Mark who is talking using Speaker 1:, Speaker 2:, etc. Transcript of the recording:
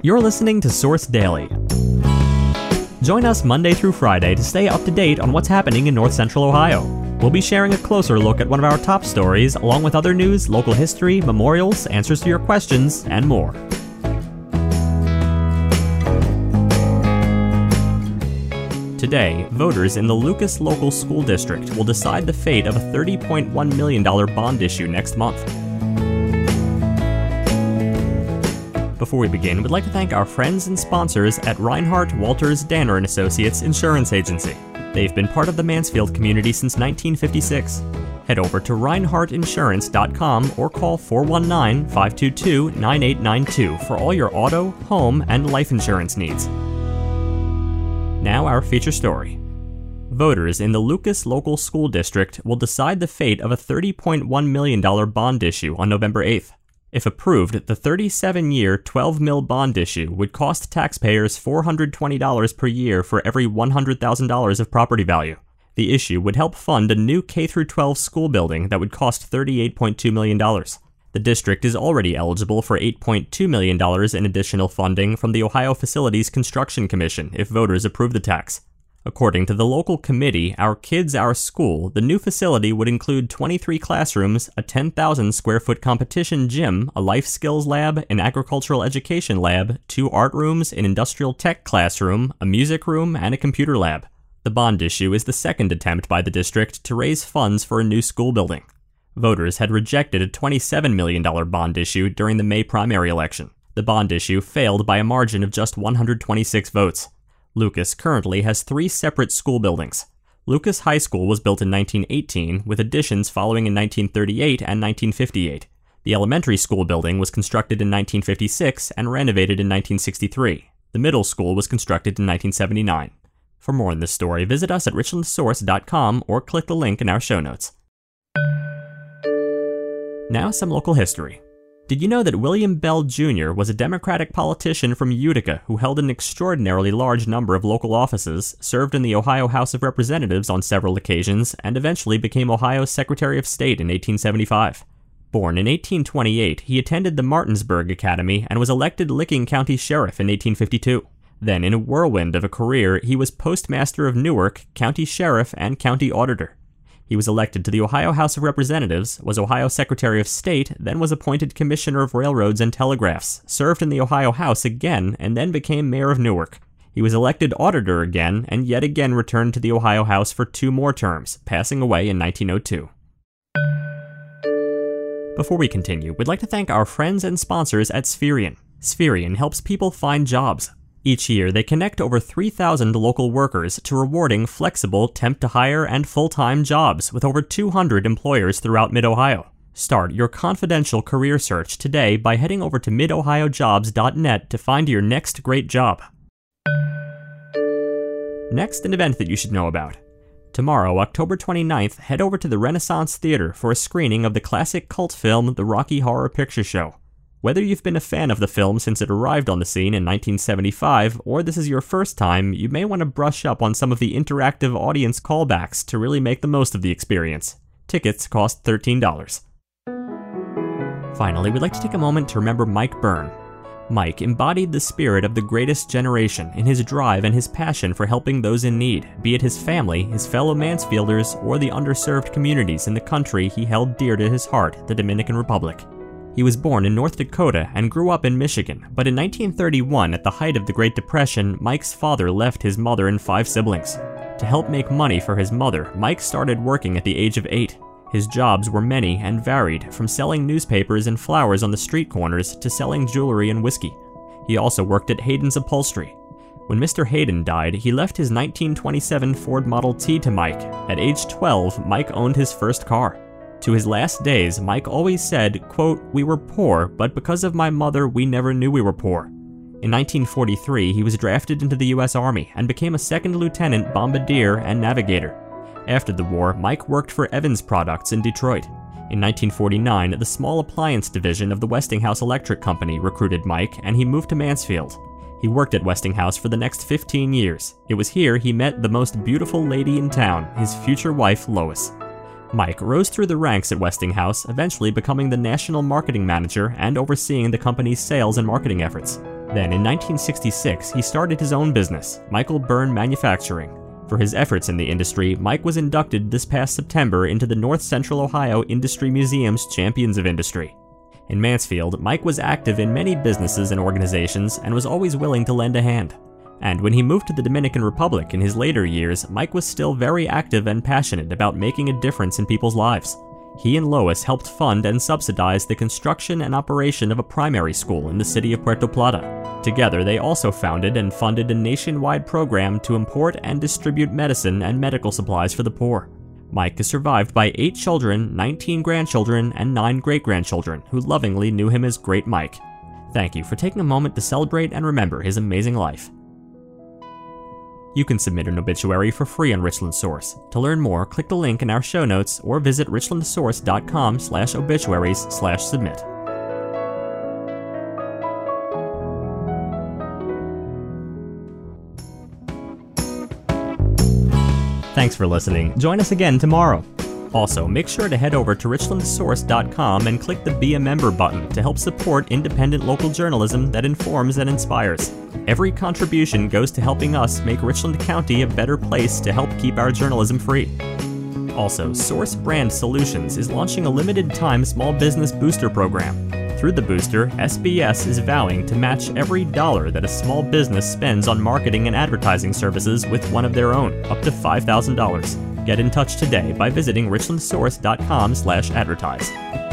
Speaker 1: You're listening to Source Daily. Join us Monday through Friday to stay up to date on what's happening in North Central Ohio. We'll be sharing a closer look at one of our top stories, along with other news, local history, memorials, answers to your questions, and more. Today, voters in the Lucas Local School District will decide the fate of a $30.1 million bond issue next month. Before we begin, we'd like to thank our friends and sponsors at Reinhardt Walters Danner and Associates Insurance Agency. They've been part of the Mansfield community since 1956. Head over to reinhardtinsurance.com or call 419-522-9892 for all your auto, home, and life insurance needs. Now, our feature story. Voters in the Lucas Local School District will decide the fate of a $30.1 million bond issue on November 8th. If approved, the 37 year, 12 mill bond issue would cost taxpayers $420 per year for every $100,000 of property value. The issue would help fund a new K 12 school building that would cost $38.2 million. The district is already eligible for $8.2 million in additional funding from the Ohio Facilities Construction Commission if voters approve the tax. According to the local committee, Our Kids, Our School, the new facility would include 23 classrooms, a 10,000 square foot competition gym, a life skills lab, an agricultural education lab, two art rooms, an industrial tech classroom, a music room, and a computer lab. The bond issue is the second attempt by the district to raise funds for a new school building. Voters had rejected a $27 million bond issue during the May primary election. The bond issue failed by a margin of just 126 votes. Lucas currently has three separate school buildings. Lucas High School was built in 1918, with additions following in 1938 and 1958. The elementary school building was constructed in 1956 and renovated in 1963. The middle school was constructed in 1979. For more on this story, visit us at richlandsource.com or click the link in our show notes. Now, some local history. Did you know that William Bell Jr. was a Democratic politician from Utica who held an extraordinarily large number of local offices, served in the Ohio House of Representatives on several occasions, and eventually became Ohio's Secretary of State in 1875? Born in 1828, he attended the Martinsburg Academy and was elected Licking County Sheriff in 1852. Then, in a whirlwind of a career, he was Postmaster of Newark, County Sheriff, and County Auditor. He was elected to the Ohio House of Representatives, was Ohio Secretary of State, then was appointed Commissioner of Railroads and Telegraphs, served in the Ohio House again, and then became Mayor of Newark. He was elected auditor again, and yet again returned to the Ohio House for two more terms, passing away in 1902. Before we continue, we'd like to thank our friends and sponsors at Spherion. Spherion helps people find jobs. Each year, they connect over 3,000 local workers to rewarding flexible temp to hire and full time jobs with over 200 employers throughout Mid Ohio. Start your confidential career search today by heading over to midohiojobs.net to find your next great job. Next, an event that you should know about. Tomorrow, October 29th, head over to the Renaissance Theater for a screening of the classic cult film The Rocky Horror Picture Show. Whether you've been a fan of the film since it arrived on the scene in 1975, or this is your first time, you may want to brush up on some of the interactive audience callbacks to really make the most of the experience. Tickets cost $13. Finally, we'd like to take a moment to remember Mike Byrne. Mike embodied the spirit of the greatest generation in his drive and his passion for helping those in need, be it his family, his fellow Mansfielders, or the underserved communities in the country he held dear to his heart, the Dominican Republic. He was born in North Dakota and grew up in Michigan, but in 1931, at the height of the Great Depression, Mike's father left his mother and five siblings. To help make money for his mother, Mike started working at the age of eight. His jobs were many and varied, from selling newspapers and flowers on the street corners to selling jewelry and whiskey. He also worked at Hayden's Upholstery. When Mr. Hayden died, he left his 1927 Ford Model T to Mike. At age 12, Mike owned his first car. To his last days, Mike always said, quote, We were poor, but because of my mother, we never knew we were poor. In 1943, he was drafted into the U.S. Army and became a second lieutenant bombardier and navigator. After the war, Mike worked for Evans Products in Detroit. In 1949, the small appliance division of the Westinghouse Electric Company recruited Mike, and he moved to Mansfield. He worked at Westinghouse for the next 15 years. It was here he met the most beautiful lady in town, his future wife, Lois. Mike rose through the ranks at Westinghouse, eventually becoming the national marketing manager and overseeing the company's sales and marketing efforts. Then in 1966, he started his own business, Michael Byrne Manufacturing. For his efforts in the industry, Mike was inducted this past September into the North Central Ohio Industry Museum's Champions of Industry. In Mansfield, Mike was active in many businesses and organizations and was always willing to lend a hand. And when he moved to the Dominican Republic in his later years, Mike was still very active and passionate about making a difference in people's lives. He and Lois helped fund and subsidize the construction and operation of a primary school in the city of Puerto Plata. Together, they also founded and funded a nationwide program to import and distribute medicine and medical supplies for the poor. Mike is survived by eight children, 19 grandchildren, and nine great grandchildren who lovingly knew him as Great Mike. Thank you for taking a moment to celebrate and remember his amazing life. You can submit an obituary for free on Richland Source. To learn more, click the link in our show notes or visit richlandsource.com slash obituaries slash submit. Thanks for listening. Join us again tomorrow. Also, make sure to head over to richlandsource.com and click the Be a Member button to help support independent local journalism that informs and inspires. Every contribution goes to helping us make Richland County a better place to help keep our journalism free. Also, Source Brand Solutions is launching a limited time small business booster program. Through the booster, SBS is vowing to match every dollar that a small business spends on marketing and advertising services with one of their own, up to $5,000. Get in touch today by visiting richlandsource.com/advertise.